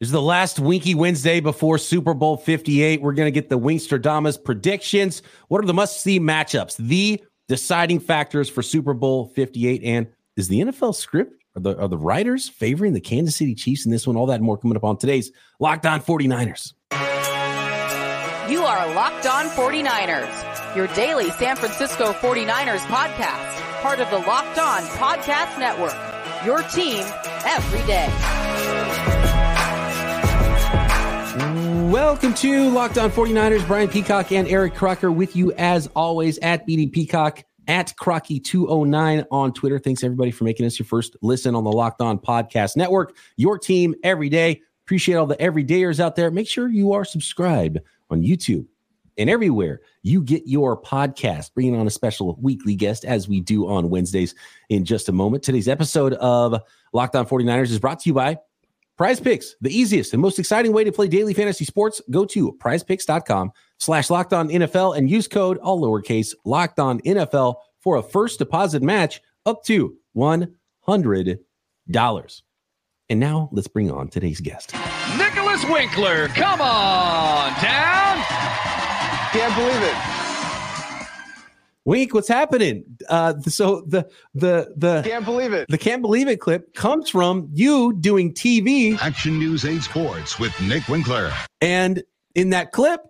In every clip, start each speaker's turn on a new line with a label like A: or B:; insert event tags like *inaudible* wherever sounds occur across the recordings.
A: This is the last Winky Wednesday before Super Bowl 58. We're going to get the Winkstradamus predictions. What are the must see matchups? The deciding factors for Super Bowl 58. And is the NFL script, are the, are the writers favoring the Kansas City Chiefs in this one? All that and more coming up on today's Locked On 49ers.
B: You are Locked On 49ers, your daily San Francisco 49ers podcast, part of the Locked On Podcast Network. Your team every day.
A: Welcome to Locked On 49ers. Brian Peacock and Eric Crocker with you as always at BD Peacock at Crocky209 on Twitter. Thanks everybody for making us your first listen on the Locked On Podcast Network. Your team every day. Appreciate all the everydayers out there. Make sure you are subscribed on YouTube and everywhere you get your podcast. Bringing on a special weekly guest as we do on Wednesdays in just a moment. Today's episode of Locked On 49ers is brought to you by Prize Picks, the easiest and most exciting way to play daily fantasy sports. Go to prizepicks.com slash locked on NFL and use code all lowercase locked on NFL for a first deposit match up to $100. And now let's bring on today's guest.
C: Nicholas Winkler, come on down.
D: Can't believe it.
A: Wink, what's happening? Uh, so the the the
D: Can't believe it.
A: the can't believe it clip comes from you doing TV,
E: Action News 8 Sports with Nick Winkler.
A: and in that clip,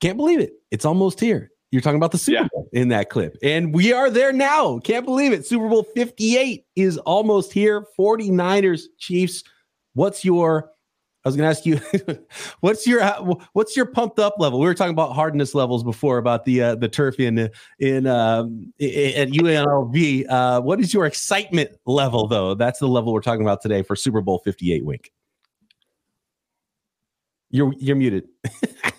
A: can't believe it. It's almost here. You're talking about the Super
D: Yeah.
A: Bowl in that clip, and we are there now. Can't believe it. Super Bowl 58 is almost here. 49ers, Chiefs. What's your I was going to ask you, *laughs* what's your what's your pumped up level? We were talking about hardness levels before about the uh, the turf in in um, at UNLV. Uh, what is your excitement level though? That's the level we're talking about today for Super Bowl Fifty Eight. Wink. You're you're muted. *laughs*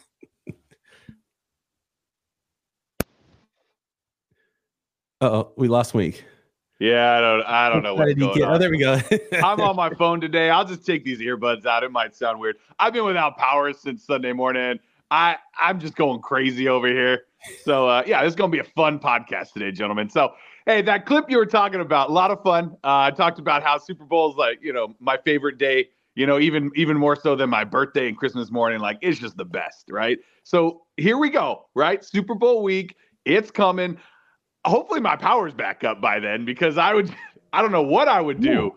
A: Uh oh, we lost Wink.
D: Yeah, I don't. I don't know what's going
A: get- Oh, there we go. *laughs*
D: I'm on my *laughs* phone today. I'll just take these earbuds out. It might sound weird. I've been without power since Sunday morning. I I'm just going crazy over here. So uh, yeah, this is gonna be a fun podcast today, gentlemen. So hey, that clip you were talking about, a lot of fun. Uh, I talked about how Super Bowl is like you know my favorite day. You know, even even more so than my birthday and Christmas morning. Like it's just the best, right? So here we go, right? Super Bowl week, it's coming. Hopefully my power's back up by then because I would *laughs* I don't know what I would do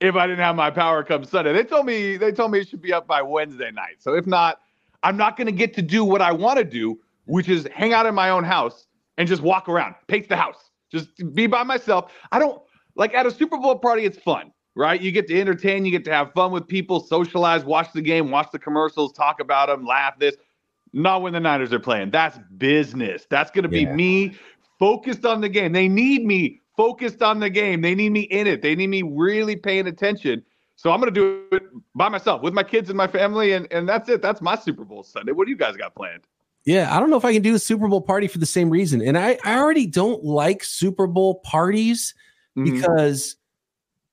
D: if I didn't have my power come Sunday. They told me they told me it should be up by Wednesday night. So if not, I'm not going to get to do what I want to do, which is hang out in my own house and just walk around, pace the house, just be by myself. I don't like at a Super Bowl party. It's fun, right? You get to entertain, you get to have fun with people, socialize, watch the game, watch the commercials, talk about them, laugh. This not when the Niners are playing. That's business. That's going to be
A: Yeah.
D: me focused on the game. They need me focused on the game. They need me in it. They need me really paying attention. So I'm going to do it by myself with my kids and my family, and and that's it. That's my Super Bowl Sunday. What do you guys got planned?
A: Yeah, I don't know if I can do a Super Bowl party for the same reason. And I, I already don't like Super Bowl parties
D: Mhm.
A: because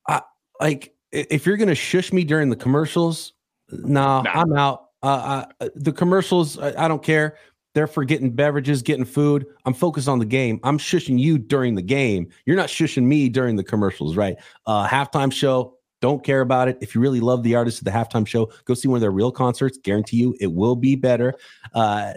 A: I like if you're gonna shush me during the commercials, nah,
D: Nah.
A: I'm out. Uh, I, the commercials, I, I don't care. They're for getting beverages, getting food. I'm focused on the game. I'm shushing you during the game. You're not shushing me during the commercials, right? Uh, halftime show, don't care about it. If you really love the artist at the halftime show, go see one of their real concerts. Guarantee you, it will be better. Uh,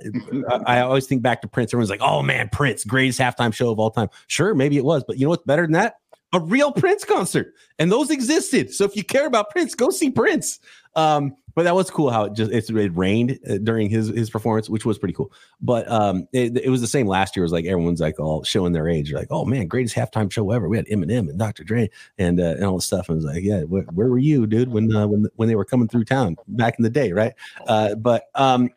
A: I, I always think back to Prince. Everyone's like, "Oh man, Prince, greatest halftime show of all time." Sure, maybe it was, but you know what's better than that? A real Prince concert, and those existed. So if you care about Prince, go see Prince. Um, but that was cool how it just it rained uh, during his his performance, which was pretty cool. But um, it, it was the same last year. It was like everyone's like all showing their age, like, "Oh man, greatest halftime show ever." We had Eminem and Dr. Dre and uh, and all this stuff. And it was like, "Yeah, where, where were you, dude, when uh, when when they were coming through town back in the day, right?" Uh, but um,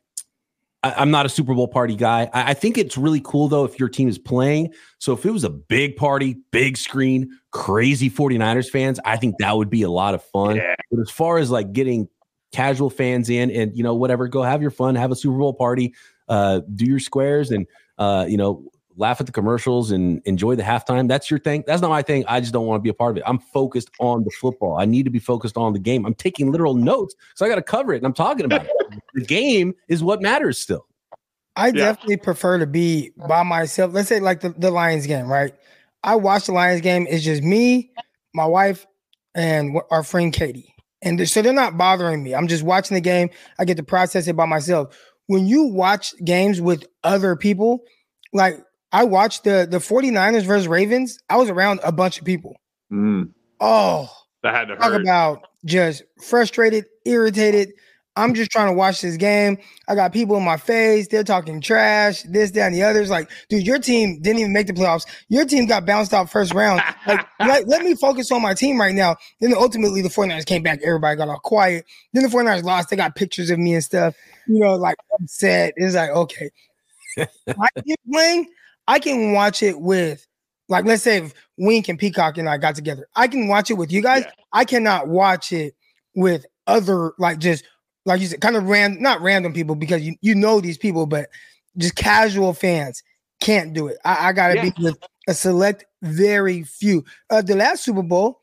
A: I, I'm not a Super Bowl party guy. I, I think it's really cool though if your team is playing. So if it was a big party, big screen, crazy 49ers fans, I think that would be a lot of fun.
D: Yeah.
A: But as far as like getting casual fans in and you know whatever, go have your fun, have a Super Bowl party, uh, do your squares and uh, you know laugh at the commercials and enjoy the halftime. That's your thing. That's not my thing. I just don't want to be a part of it. I'm focused on the football. I need to be focused on the game. I'm taking literal notes, so I got to cover it and I'm talking about it. The game is what matters still.
F: I
D: Yeah.
F: definitely prefer to be by myself. Let's say like the, the Lions game, right? I watch the Lions game. It's just me, my wife, and our friend Katie. And they're, so they're not bothering me. I'm just watching the game. I get to process it by myself. When you watch games with other people, like I watched the the 49ers versus Ravens, I was around a bunch of people.
D: Mm,
F: Oh,
D: that had to
F: talk
D: hurt.
F: about just frustrated, irritated. I'm just trying to watch this game. I got people in my face. They're talking trash, this, that, and the others. Like, dude, your team didn't even make the playoffs. Your team got bounced out first round. Like, *laughs* let, let me focus on my team right now. Then ultimately, the 49ers came back. Everybody got all quiet. Then the 49ers lost. They got pictures of me and stuff, you know, like upset. It's like, okay. *laughs* I keep playing. I can watch it with, like, let's say if Wink and Peacock and I got together. I can watch it with you guys.
D: Yeah.
F: I cannot watch it with other, like, just like you said, kind of ran, not random people because you, you know these people, but just casual fans can't do it. I, I gotta
D: Yeah.
F: be with a select very few. Uh, the last Super Bowl,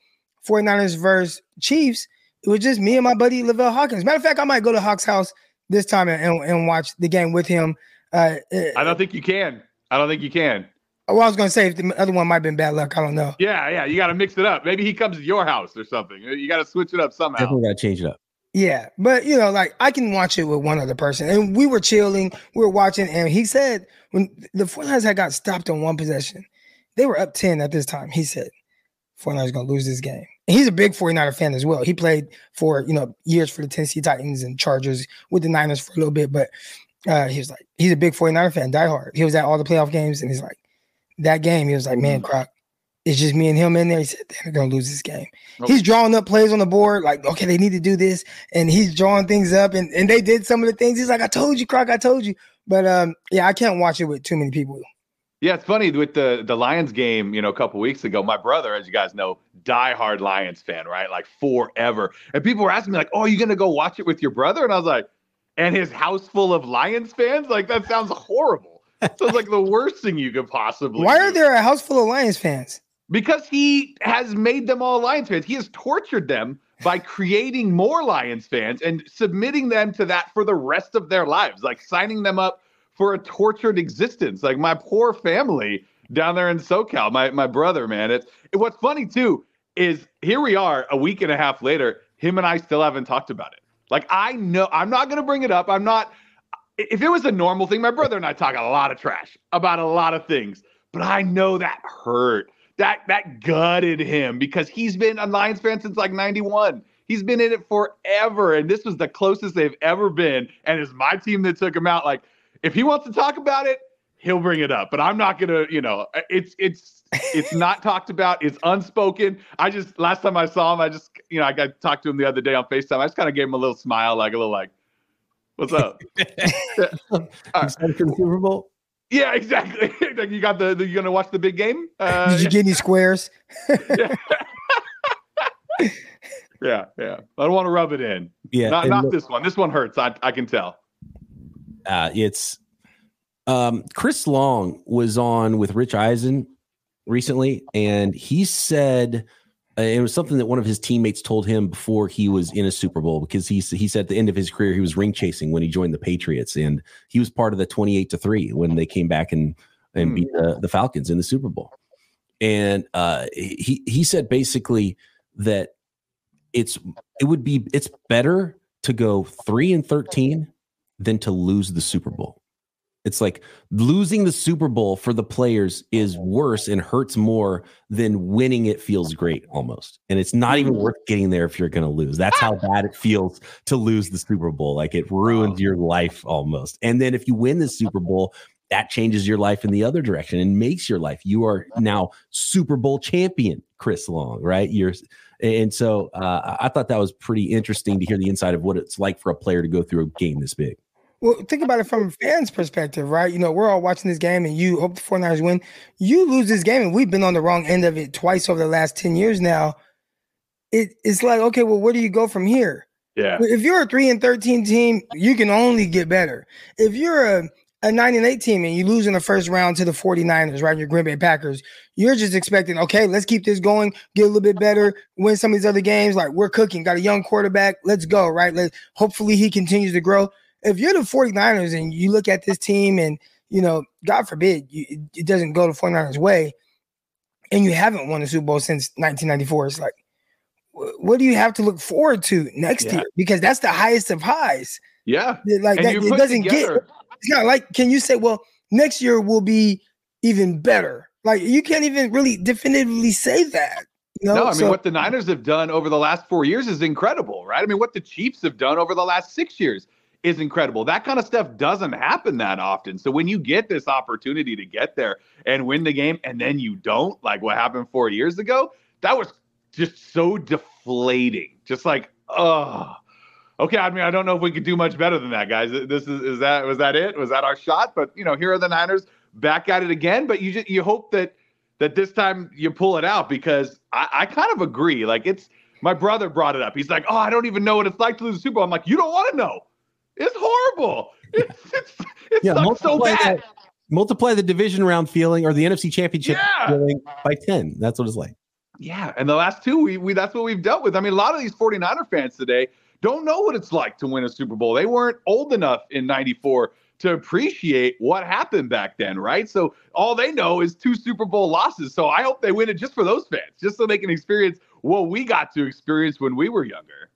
F: 49ers versus Chiefs, it was just me and my buddy Lavelle Hawkins. Matter of fact, I might go to Hawk's house this time and, and, and watch the game with him. Uh,
D: I don't think you can. I don't think you can.
F: well, I was gonna say if the other one might have been bad luck. I don't know.
D: Yeah, yeah. You got to mix it up. Maybe he comes to your house or something. You got to switch it up somehow.
A: Definitely got to change it up.
F: Yeah, but you know, like I can watch it with one other person, and we were chilling, we were watching, and he said when the 49ers had got stopped on one possession, they were up 10 at this time. He said, 49ers gonna lose this game. And he's a big 49er fan as well. He played for you know years for the Tennessee Titans and Chargers with the Niners for a little bit, but uh, he was like, he's a big 49er fan, diehard. He was at all the playoff games, and he's like, that game, he was like, man, Croc, it's just me and him in there. He said, they're gonna lose this game.
D: Okay.
F: He's drawing up plays on the board, like, okay, they need to do this, and he's drawing things up, and, and they did some of the things. He's like, I told you, Croc, I told you. But um, yeah, I can't watch it with too many people.
D: Yeah, it's funny with the the Lions game, you know, a couple weeks ago. My brother, as you guys know, diehard Lions fan, right? Like forever. And people were asking me, like, "Oh, are you gonna go watch it with your brother?" And I was like, "And his house full of Lions fans? Like that sounds horrible. sounds like the worst thing you could possibly."
F: Why are there a house full of Lions fans?
D: Because he has made them all Lions fans. He has tortured them by creating more Lions fans and submitting them to that for the rest of their lives, like signing them up for a tortured existence. Like my poor family down there in SoCal, my my brother, man. It's it, what's funny too is here we are a week and a half later. Him and I still haven't talked about it. Like I know I'm not gonna bring it up. I'm not. If it was a normal thing, my brother and I talk a lot of trash about a lot of things, but I know that hurt. That that gutted him because he's been a Lions fan since like '91. He's been in it forever, and this was the closest they've ever been. And it's my team that took him out. Like, if he wants to talk about it, he'll bring it up. But I'm not gonna, you know, uh, it's it's it's not *laughs* talked about. It's unspoken. I just last time I saw him, I just you know, I got talked to him the other day on Facetime. I just kind of gave him a little smile, like a little like, "What's up?" *laughs* *laughs*
A: Super Bowl?
D: Yeah, *laughs* exactly. like you got the, the you gonna watch the big game? *laughs* Uh,
F: Did you get any squares? *laughs*
D: yeah, yeah. I don't want to rub it in.
A: Yeah.
D: not not
A: look,
D: this one. This one hurts. I I can tell.
A: uh, it's um, Chris Long was on with Rich Eisen recently, and he said it was something that one of his teammates told him before he was in a Super Bowl because he he said at the end of his career he was ring chasing when he joined the Patriots, and he was part of the twenty eight to three when they came back and and
D: Hmm.
A: beat the, the Falcons in the Super Bowl, and uh, he he said basically that it's it would be it's better to go three and thirteen than to lose the Super Bowl. It's like losing the Super Bowl for the players is worse and hurts more than winning it feels great almost. And it's not even worth getting there if you're going to lose. That's how bad it feels to lose the Super Bowl. Like it ruins your life almost. And then if you win the Super Bowl, that changes your life in the other direction and makes your life. You are now Super Bowl champion, Chris Long, right? You're and so uh, I thought that was pretty interesting to hear the inside of what it's like for a player to go through a game this big.
F: Well, think about it from a fan's perspective, right? You know, we're all watching this game and you hope the 49ers win. You lose this game, and we've been on the wrong end of it twice over the last 10 years now. It, it's like, okay, well, where do you go from here?
D: Yeah.
F: If you're a 3 and 13 team, you can only get better. If you're a, a 9 and 8 team and you lose in the first round to the 49ers, right? Your Green Bay Packers, you're just expecting, okay, let's keep this going, get a little bit better, win some of these other games. Like we're cooking, got a young quarterback, let's go, right? Let hopefully he continues to grow. If you're the 49ers and you look at this team and you know, God forbid you, it- doesn't go the 49ers way, and you haven't won a Super Bowl since 1994, it's like, what do you have to look forward to next
A: Yeah.
F: year? Because that's the highest of highs.
D: Yeah.
F: Like that, it doesn't
D: together-
F: get. It's not like can you say, well, next year will be even better? Like you can't even really definitively say that. You know,
D: No, I mean
F: So-
D: what the Niners have done over the last four years is incredible, right? I mean, what the Chiefs have done over the last six years is incredible. That kind of stuff doesn't happen that often. So when you get this opportunity to get there and win the game, and then you don't, like what happened four years ago, that was just so deflating. Just like, oh, okay. I mean, I don't know if we could do much better than that, guys. This is is that was that it? Was that our shot? But you know, here are the Niners back at it again. But you just you hope that that this time you pull it out because I, I kind of agree. Like it's my brother brought it up. He's like, oh, I don't even know what it's like to lose the Super Bowl. I'm like, you don't want to know. It's horrible. *laughs* It's, it's, it
A: Yeah,
D: sucks so
A: multiply
D: bad.
A: that- Multiply the division round feeling or the NFC championship
D: Yeah.
A: feeling by 10. That's what it's like.
D: Yeah, and the last two, we, we that's what we've dealt with. I mean, a lot of these 49er fans today don't know what it's like to win a Super Bowl. They weren't old enough in 94 to appreciate what happened back then, right? So all they know is two Super Bowl losses. So I hope they win it just for those fans, just so they can experience what we got to experience when we were younger.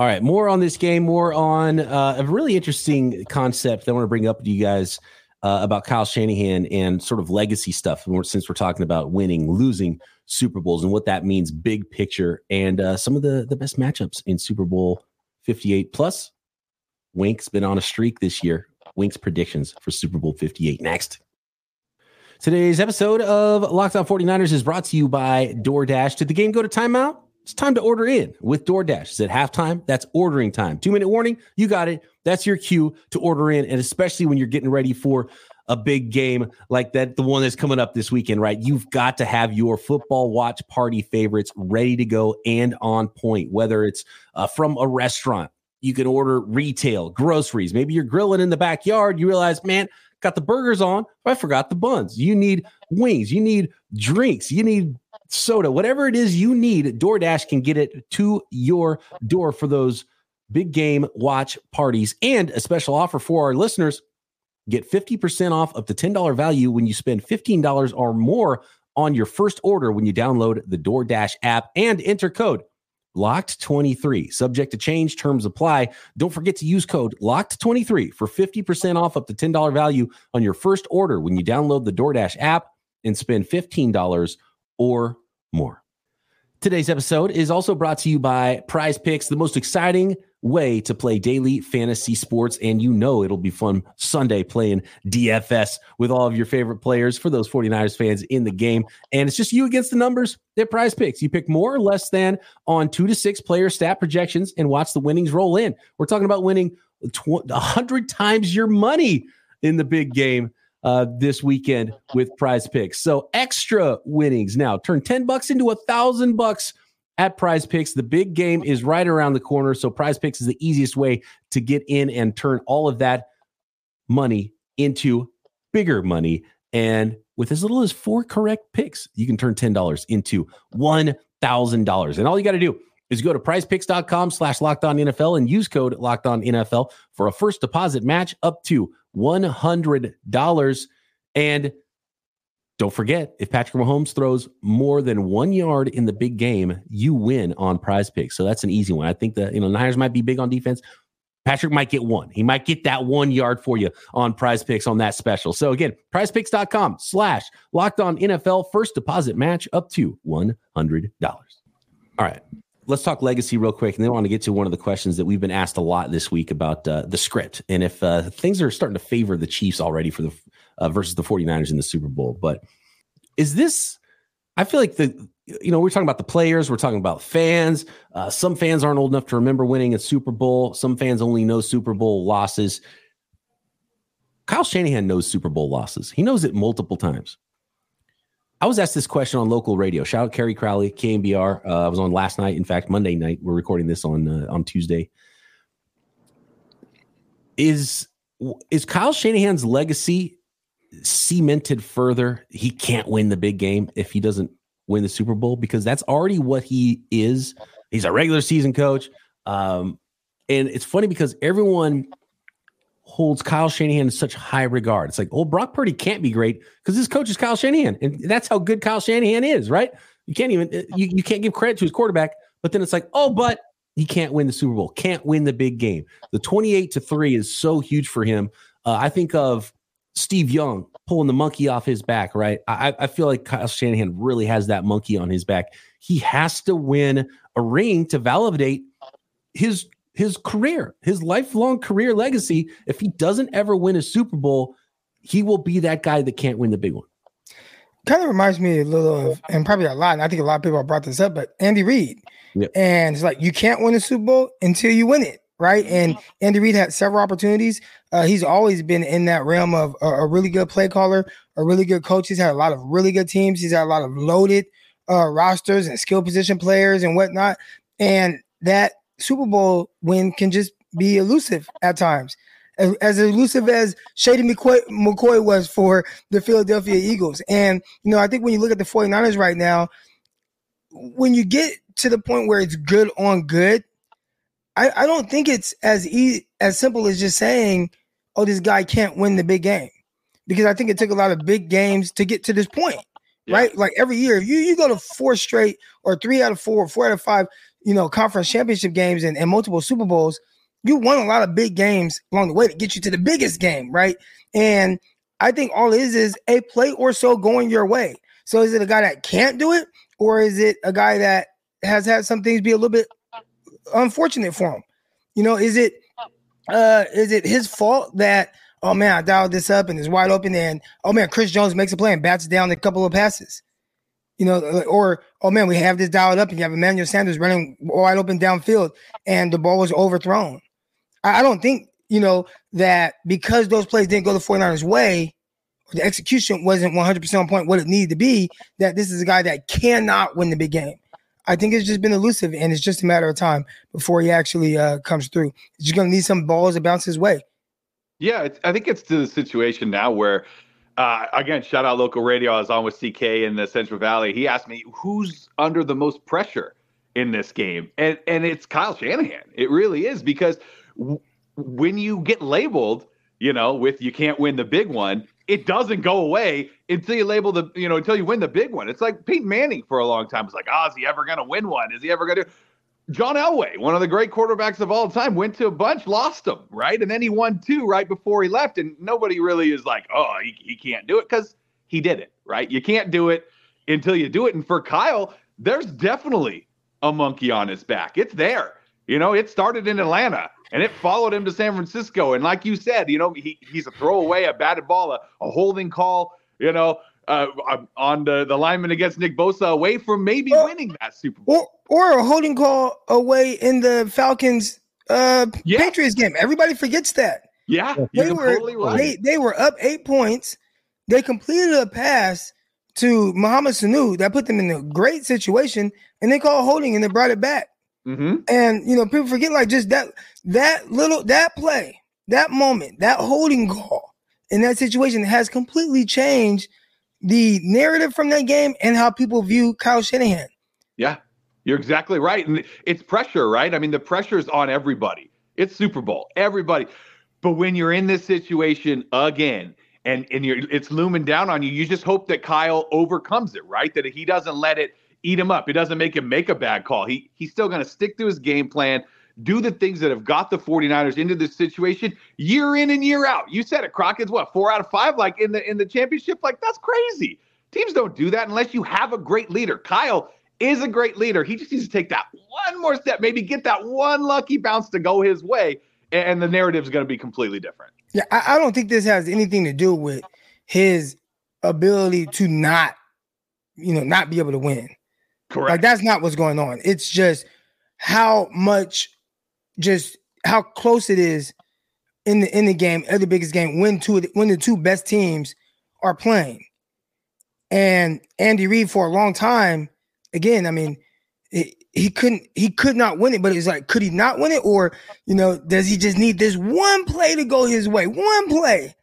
A: All right, more on this game, more on uh, a really interesting concept that I want to bring up to you guys uh, about Kyle Shanahan and sort of legacy stuff. Since we're talking about winning, losing Super Bowls, and what that means, big picture, and uh, some of the the best matchups in Super Bowl Fifty Eight. Plus, Wink's been on a streak this year. Wink's predictions for Super Bowl Fifty Eight next. Today's episode of Locked On 49ers is brought to you by DoorDash. Did the game go to timeout? It's time to order in with DoorDash. Is it halftime? That's ordering time. Two minute warning, you got it. That's your cue to order in. And especially when you're getting ready for a big game like that, the one that's coming up this weekend, right? You've got to have your football watch party favorites ready to go and on point, whether it's uh, from a restaurant. You can order retail, groceries. Maybe you're grilling in the backyard. You realize, man, got the burgers on, I forgot the buns. You need wings. You need drinks. You need soda. Whatever it is you need, DoorDash can get it to your door for those big game watch parties. And a special offer for our listeners get 50% off up to $10 value when you spend $15 or more on your first order when you download the DoorDash app and enter code locked23 subject to change terms apply don't forget to use code locked23 for 50% off up to $10 value on your first order when you download the DoorDash app and spend $15 or more. Today's episode is also brought to you by Prize Picks, the most exciting way to play daily fantasy sports. And you know it'll be fun Sunday playing DFS with all of your favorite players for those 49ers fans in the game. And it's just you against the numbers at Prize Picks. You pick more or less than on two to six player stat projections and watch the winnings roll in. We're talking about winning tw- 100 times your money in the big game uh, this weekend with prize picks. So extra winnings now turn 10 bucks into a thousand bucks at prize picks. The big game is right around the corner. So prize picks is the easiest way to get in and turn all of that money into bigger money. And with as little as four correct picks, you can turn $10 into $1,000. And all you got to do is go to prizepicks.com slash locked on NFL and use code locked on NFL for a first deposit match up to $100. And don't forget, if Patrick Mahomes throws more than one yard in the big game, you win on prize picks. So that's an easy one. I think the you know Niners might be big on defense. Patrick might get one. He might get that one yard for you on prize picks on that special. So again, prizepicks.com slash locked on NFL first deposit match up to $100. All right. Let's talk legacy real quick. And then I want to get to one of the questions that we've been asked a lot this week about uh, the script and if uh, things are starting to favor the Chiefs already for the uh, versus the 49ers in the Super Bowl. But is this, I feel like the, you know, we're talking about the players, we're talking about fans. Uh, some fans aren't old enough to remember winning a Super Bowl. Some fans only know Super Bowl losses. Kyle Shanahan knows Super Bowl losses. He knows it multiple times. I was asked this question on local radio. Shout out Kerry Crowley, KNBR. Uh, I was on last night. In fact, Monday night. We're recording this on uh, on Tuesday. Is is Kyle Shanahan's legacy cemented further? He can't win the big game if he doesn't win the Super Bowl because that's already what he is. He's a regular season coach. Um, and it's funny because everyone holds Kyle Shanahan in such high regard. It's like, oh, Brock Purdy can't be great because his coach is Kyle Shanahan, and that's how good Kyle Shanahan is, right? You can't even you, you can't give credit to his quarterback, But then it's like, oh, but he can't win the Super Bowl, can't win the big game. The 28 to 3 is so huge for him. Uh, I think of Steve Young pulling the monkey off his back, right? I, I feel like Kyle Shanahan really has that monkey on his back. He has to win a ring to validate his his career, his lifelong career legacy. If he doesn't ever win a Super Bowl, he will be that guy that can't win the big one.
F: Kind of reminds me a little of, and probably a lot, and I think a lot of people have brought this up, but Andy Reid.
A: Yep.
F: And it's like you can't win a Super Bowl until you win it, right? And Andy Reid had several opportunities. Uh, he's always been in that realm of a, a, really good play caller, a really good coach. He's had a lot of really good teams. He's had a lot of loaded uh, rosters and skill position players and whatnot. And that Super Bowl win can just be elusive at times. As, as elusive as Shady McCoy, McCoy was for the Philadelphia Eagles. And, you know, I think when you look at the 49ers right now, when you get to the point where it's good on good, I, I don't think it's as easy, as simple as just saying, oh, this guy can't win the big game. Because I think it took a lot of big games to get to this point. Yeah. Right? Like every year, if you, you go to four straight or three out of four, four out of five, you know, conference championship games and, and multiple Super Bowls, you won a lot of big games along the way to get you to the biggest game, right? And I think all it is is a play or so going your way. So is it a guy that can't do it, or is it a guy that has had some things be a little bit unfortunate for him? You know, is it uh is it his fault that oh man, I dialed this up and it's wide open and oh man, Chris Jones makes a play and bats down a couple of passes? You know, or oh man, we have this dialed up, and you have Emmanuel Sanders running wide open downfield, and the ball was overthrown. I, don't think you know that because those plays didn't go the 49ers way, the execution wasn't 100% on point what it needed to be, that this is a guy that cannot win the big game. I think it's just been elusive, and it's just a matter of time before he actually uh, comes through. He's going to need some balls to bounce his way.
D: Yeah, I think it's to the situation now where uh, again, shout out local radio. I was on with CK in the Central Valley. He asked me who's under the most pressure in this game, and and it's Kyle Shanahan. It really is because w- when you get labeled, you know, with you can't win the big one, it doesn't go away until you label the, you know, until you win the big one. It's like Peyton Manning for a long time was like, oh, is he ever going to win one? Is he ever going to? John Elway, one of the great quarterbacks of all time, went to a bunch, lost them, right? And then he won two right before he left. And nobody really is like, oh, he, he can't do it because he did it, right? You can't do it until you do it. And for Kyle, there's definitely a monkey on his back. It's there. You know, it started in Atlanta and it followed him to San Francisco. And like you said, you know, he, he's a throwaway, a batted ball, a, a holding call, you know, uh, on the, the lineman against Nick Bosa away from maybe or, winning that Super Bowl.
F: Or, or a holding call away in the Falcons uh, yeah. Patriots game. Everybody forgets that.
D: Yeah,
F: they were right. they, they were up eight points. They completed a pass to Mohamed Sanu that put them in a great situation, and they called holding and they brought it back.
D: Mm-hmm.
F: And you know, people forget like just that that little that play, that moment, that holding call in that situation has completely changed the narrative from that game and how people view Kyle Shanahan.
D: Yeah, you're exactly right. And it's pressure, right? I mean, the pressure is on everybody. It's Super Bowl, everybody. But when you're in this situation again, and and you're it's looming down on you, you just hope that Kyle overcomes it, right? That he doesn't let it eat him up. He doesn't make him make a bad call. He he's still going to stick to his game plan do the things that have got the 49ers into this situation year in and year out. You said it, Crockett's what, four out of five, like in the in the championship? Like that's crazy. Teams don't do that unless you have a great leader. Kyle is a great leader. He just needs to take that one more step, maybe get that one lucky bounce to go his way, and the narrative is going to be completely different.
F: Yeah, I, I don't think this has anything to do with his ability to not, you know, not be able to win.
D: Correct.
F: Like that's not what's going on. It's just how much just how close it is in the in the game, other biggest game, when two when the two best teams are playing. And Andy Reid for a long time, again, I mean, it, he couldn't he could not win it, but it's like, could he not win it? Or, you know, does he just need this one play to go his way? One play.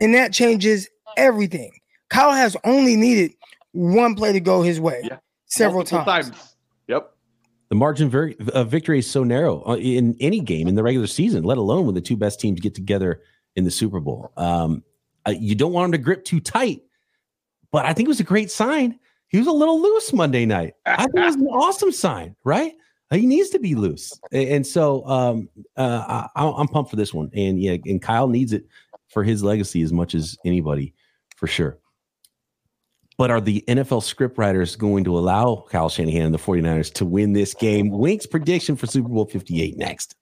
F: And that changes everything. Kyle has only needed one play to go his way yeah. several times. times.
A: The margin of victory is so narrow uh, in any game in the regular season, let alone when the two best teams get together in the Super Bowl. Um, uh, you don't want him to grip too tight, but I think it was a great sign. He was a little loose Monday night. I think it was an *laughs* awesome sign, right? he needs to be loose. And so um, uh, I, I'm pumped for this one. And yeah, and Kyle needs it for his legacy as much as anybody, for sure. But are the NFL scriptwriters going to allow Kyle Shanahan and the 49ers to win this game? Wink's prediction for Super Bowl 58 next.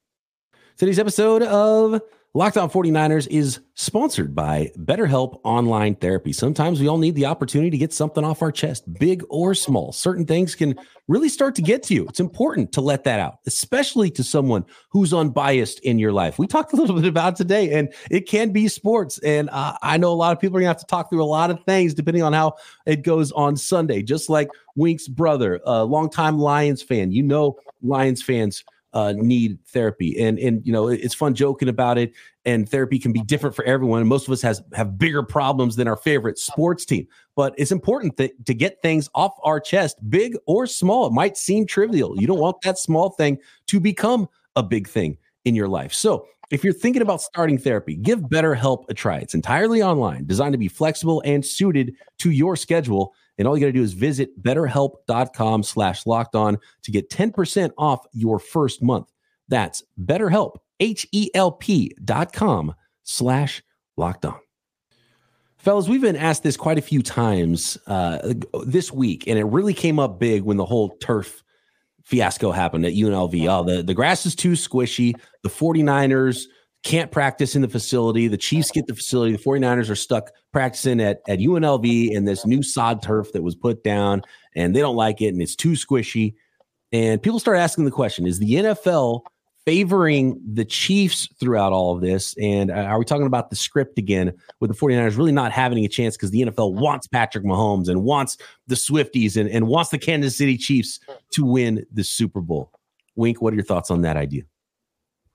A: Today's episode of Locked On 49ers is sponsored by BetterHelp Online Therapy. Sometimes we all need the opportunity to get something off our chest, big or small. Certain things can really start to get to you. It's important to let that out, especially to someone who's unbiased in your life. We talked a little bit about today, and it can be sports. And uh, I know a lot of people are going to have to talk through a lot of things depending on how it goes on Sunday. Just like Wink's brother, a longtime Lions fan, you know, Lions fans uh, need therapy. And and you know, it's fun joking about it. And therapy can be different for everyone. And most of us has have bigger problems than our favorite sports team. But it's important that to get things off our chest, big or small. It might seem trivial. You don't want that small thing to become a big thing in your life. So if you're thinking about starting therapy, give BetterHelp a try. It's entirely online, designed to be flexible and suited to your schedule. And all you got to do is visit betterhelp.com slash locked on to get 10% off your first month. That's betterhelp, H-E-L-P dot com slash locked on. Fellas, we've been asked this quite a few times uh, this week, and it really came up big when the whole turf fiasco happened at UNLV. Oh, the, the grass is too squishy. The 49ers – can't practice in the facility. The Chiefs get the facility. The 49ers are stuck practicing at, at UNLV in this new sod turf that was put down, and they don't like it, and it's too squishy. And people start asking the question Is the NFL favoring the Chiefs throughout all of this? And uh, are we talking about the script again with the 49ers really not having a chance because the NFL wants Patrick Mahomes and wants the Swifties and, and wants the Kansas City Chiefs to win the Super Bowl? Wink, what are your thoughts on that idea?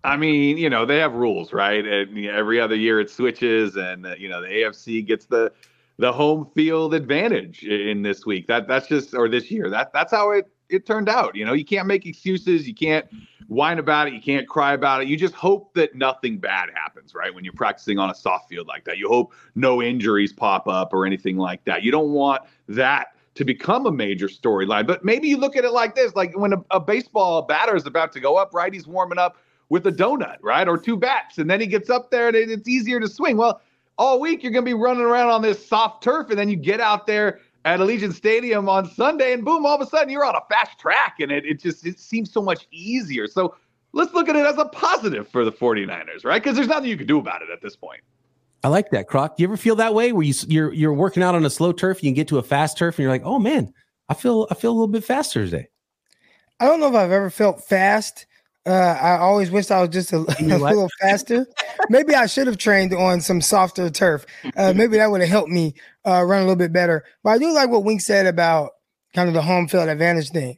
D: I mean, you know, they have rules, right? And every other year it switches, and uh, you know, the AFC gets the the home field advantage in this week. That that's just or this year. That that's how it it turned out. You know, you can't make excuses. You can't whine about it. You can't cry about it. You just hope that nothing bad happens, right? When you're practicing on a soft field like that, you hope no injuries pop up or anything like that. You don't want that to become a major storyline. But maybe you look at it like this: like when a, a baseball batter is about to go up, right? He's warming up with a donut, right? Or two bats. And then he gets up there and it's easier to swing. Well, all week you're going to be running around on this soft turf. And then you get out there at Allegiant Stadium on Sunday and boom, all of a sudden you're on a fast track. And it, it just it seems so much easier. So let's look at it as a positive for the 49ers, right? Because there's nothing you can do about it at this point.
A: I like that, Croc. Do you ever feel that way where you you're you're working out on a slow turf, you can get to a fast turf, and you're like, oh man, I feel I feel a little bit faster today.
F: I don't know if I've ever felt fast. Uh, I always wish I was just a, *laughs* a little faster. maybe I should have trained on some softer turf. Uh, *laughs* maybe that would have helped me uh, run a little bit better. But I do like what Wink said about kind of the home field advantage thing.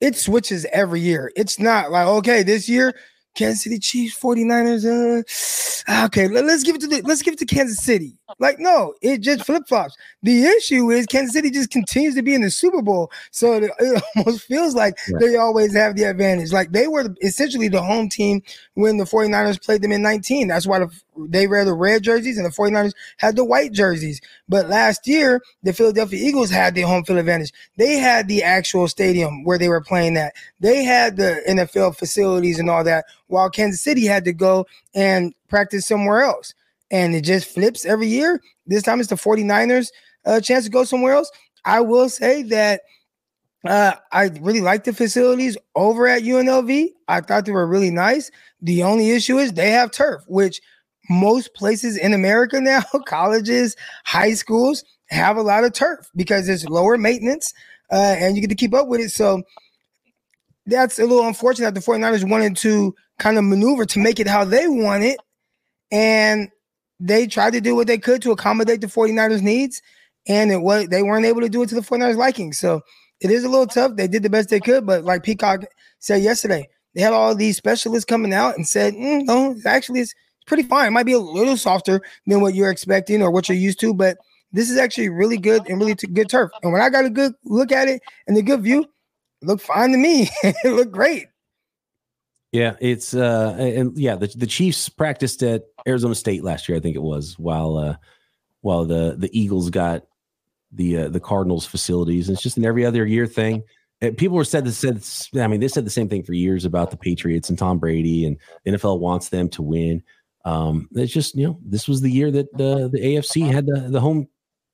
F: It switches every year. It's not like, okay, this year Kansas City Chiefs, 49ers. Uh, okay, let, us give it to the, let's give it to Kansas City. Like, no, it just flip flops. The issue is Kansas City just continues to be in the Super Bowl, so it, it *laughs* almost feels like right. they always have the advantage. Like they were essentially the home team when the 49ers played them in 19. That's why the, they wear the red jerseys and the 49ers had the white jerseys. But last year, the Philadelphia Eagles had the home field advantage. They had the actual stadium where they were playing at. They had the NFL facilities and all that, while Kansas City had to go and practice somewhere else and it just flips every year. This time it's the 49ers a uh, chance to go somewhere else. I will say that uh, I really like the facilities over at UNLV. I thought they were really nice. The only issue is they have turf, which most places in America *laughs* now, colleges, high schools, have a lot of turf because it's lower maintenance uh, and you get to keep up with it. So that's a little unfortunate that the 49ers wanted to kind of maneuver to make it how they want it. And they tried to do what they could to accommodate the 49ers needs and it was they weren't able to do it to the 49ers liking. So it is a little tough. They did the best they could, but like Peacock said yesterday, they had all these specialists coming out and said, mm, no, actually it's pretty fine. It might be a little softer than what you're expecting or what you're used to, but this is actually really good and really t- good turf. And when I got a good look at it and a good view, looked fine to me. *laughs* it looked great.
A: Yeah, it's uh and yeah, the the Chiefs practiced at Arizona State last year, I think it was, while uh while the the Eagles got the uh, the Cardinals facilities. And it's just an every other year thing. And people were said this said I mean they said the same thing for years about the Patriots and Tom Brady and NFL wants them to win. Um, it's just you know this was the year that the the AFC had the the home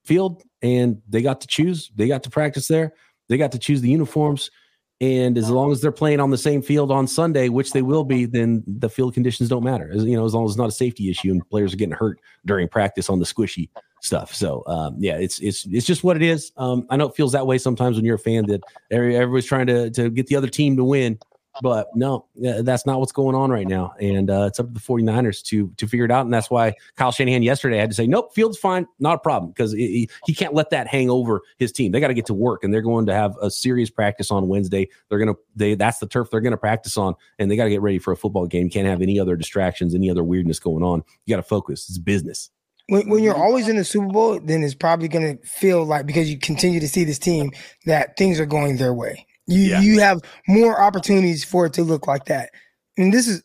A: field and they got to choose. They got to practice there. They got to choose the uniforms. And as long as they're playing on the same field on Sunday, which they will be, then the field conditions don't matter. As, you know, as long as it's not a safety issue and players are getting hurt during practice on the squishy stuff. So um, yeah, it's it's it's just what it is. Um, I know it feels that way sometimes when you're a fan that everybody's trying to to get the other team to win. But no, that's not what's going on right now. And uh, it's up to the 49ers to to figure it out. And that's why Kyle Shanahan yesterday had to say, nope, field's fine, not a problem, because he, he can't let that hang over his team. They got to get to work, and they're going to have a serious practice on Wednesday. They're gonna they that's the turf they're gonna practice on, and they got to get ready for a football game. Can't have any other distractions, any other weirdness going on. You got to focus. It's business.
F: When, when you're always in the Super Bowl, then it's probably going to feel like because you continue to see this team that things are going their way. You yeah. you have more opportunities for it to look like that. And this is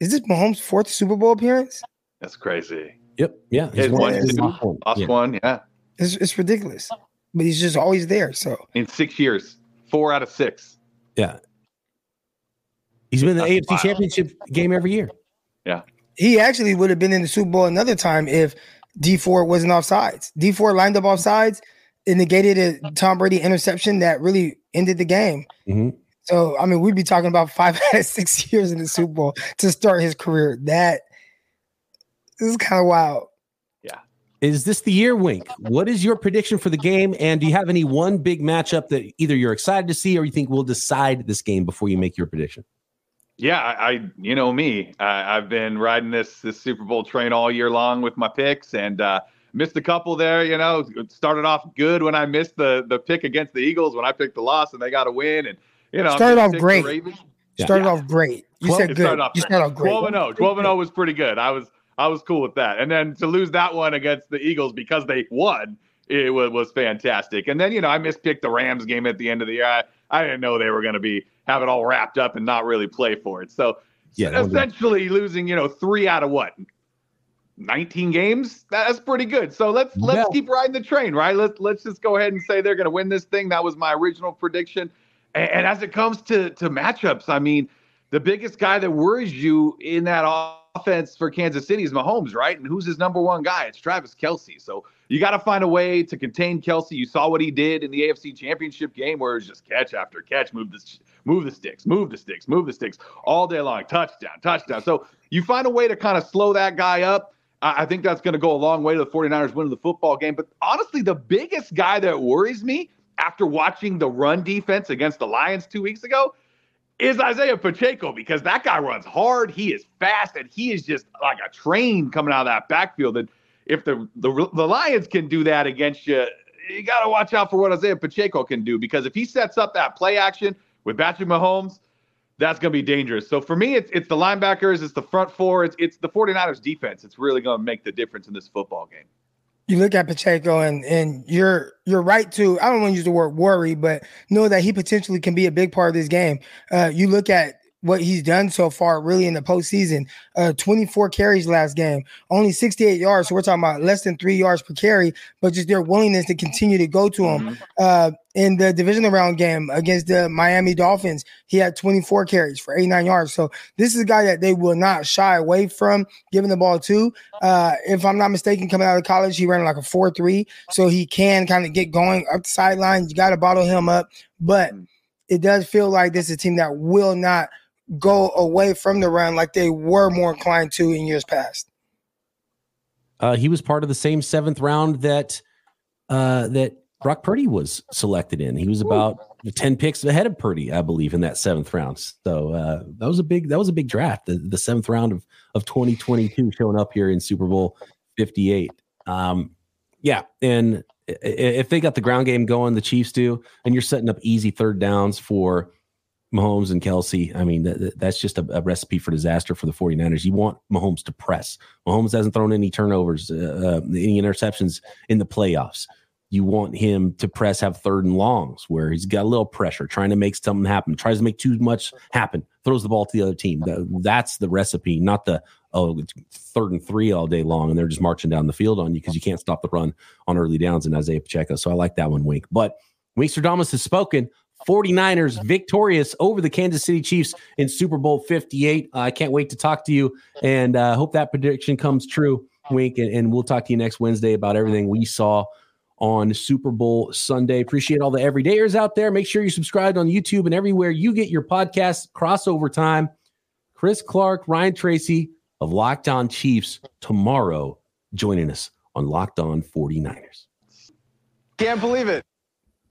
F: is this Mahomes' fourth Super Bowl appearance?
D: That's crazy.
A: Yep. Yeah.
D: He's one, two, lost yeah. one. Yeah.
F: It's, it's ridiculous. But he's just always there. So
D: in six years, four out of six.
A: Yeah. He's been in the That's AFC wild. Championship game every year.
D: Yeah.
F: He actually would have been in the Super Bowl another time if Dee Ford wasn't off sides. Dee Ford lined up off sides it negated a Tom Brady interception that really ended the game. Mm-hmm. So I mean, we'd be talking about five *laughs* out of six years in the Super Bowl to start his career. That this is kind of wild.
D: Yeah.
A: Is this the year, Wink? What is your prediction for the game? And do you have any one big matchup that either you're excited to see or you think will decide this game before you make your prediction?
D: Yeah, I, I you know me, I, I've been riding this this Super Bowl train all year long with my picks, and uh, missed a couple there. You know, started off good when I missed the the pick against the Eagles when I picked the loss and they got a win. And you know,
F: started off great. Started yeah. off great. You 12, said good.
D: Started off
F: you started off great.
D: 12 and 0. 12 and 0 was pretty good. I was I was cool with that. And then to lose that one against the Eagles because they won, it was, was fantastic. And then you know I mispicked the Rams game at the end of the year. I, I didn't know they were going to be have it all wrapped up and not really play for it. So yeah, essentially losing, you know, three out of what 19 games? That's pretty good. So let's let's yeah. keep riding the train right? Let's let's just go ahead and say they're going to win this thing. That was my original prediction. And, and, as it comes to to matchups i mean the biggest guy that worries you in that offense for kansas city is mahomes right? And who's his number one guy? It's travis kelce so you got to find a way to contain kelce you saw what he did in the afc championship game where it's just catch after catch move the move the sticks move the sticks move the sticks all day long. Touchdown touchdown. So you find a way to kind of slow that guy up I think that's going to go a long way to the 49ers winning the football game. But honestly, the biggest guy that worries me after watching the run defense against the Lions two weeks ago is Isaiah Pacheco because that guy runs hard. He is fast and he is just like a train coming out of that backfield. And if the, the, the Lions can do that against you, you got to watch out for what Isaiah Pacheco can do because if he sets up that play action with Patrick Mahomes, that's going to be dangerous. So for me, it's it's the linebackers, it's the front four, it's it's the 49ers defense. It's really going to make the difference in this football game.
F: You look at Pacheco and and you're you're right to I don't want to use the word worry, but know that he potentially can be a big part of this game. Uh, you look at what he's done so far, really in the postseason. Uh, 24 carries last game, only 68 yards. So we're talking about less than three yards per carry, but just their willingness to continue to go to him. Mm-hmm. Uh, in the divisional round game against the Miami Dolphins, he had 24 carries for 89 yards. So this is a guy that they will not shy away from giving the ball to. Uh, if I'm not mistaken, coming out of college, he ran like a 4-3. So he can kind of get going up the sideline. You got to bottle him up. But mm. it does feel like this is a team that will not – go away from the run like they were more inclined to in years past.
A: Uh, he was part of the same seventh round that uh, that Brock Purdy was selected in. He was about Ooh. ten picks ahead of Purdy, I believe, in that seventh round. So uh, that was a big that was a big draft. The, the seventh round of of 2022 showing up here in Super Bowl 58. Um, yeah, and if they got the ground game going, the Chiefs do, and you're setting up easy third downs for Mahomes and Kelce, I mean, that, that's just a, a, recipe for disaster for the 49ers. You want Mahomes to press. Mahomes hasn't thrown any turnovers, uh, uh, any interceptions in the playoffs. You want him to press, have third and longs where he's got a little pressure, trying to make something happen, tries to make too much happen, throws the ball to the other team. That's the recipe, not the, oh, third and three all day long and they're just marching down the field on you because you can't stop the run on early downs in Isaiah Pacheco. So I like that one, Wink. But Wink Stradamus has spoken 49ers victorious over the Kansas City Chiefs in Super Bowl 58. I can't wait to talk to you and uh, hope that prediction comes true, Wink. And, and we'll talk to you next Wednesday about everything we saw on Super Bowl Sunday. Appreciate all the everydayers out there. Make sure you subscribe on YouTube and everywhere you get your podcasts. Crossover time. Chris Clark, Ryan Tracy of Locked On Chiefs tomorrow joining us on Locked On 49ers.
G: Can't believe it.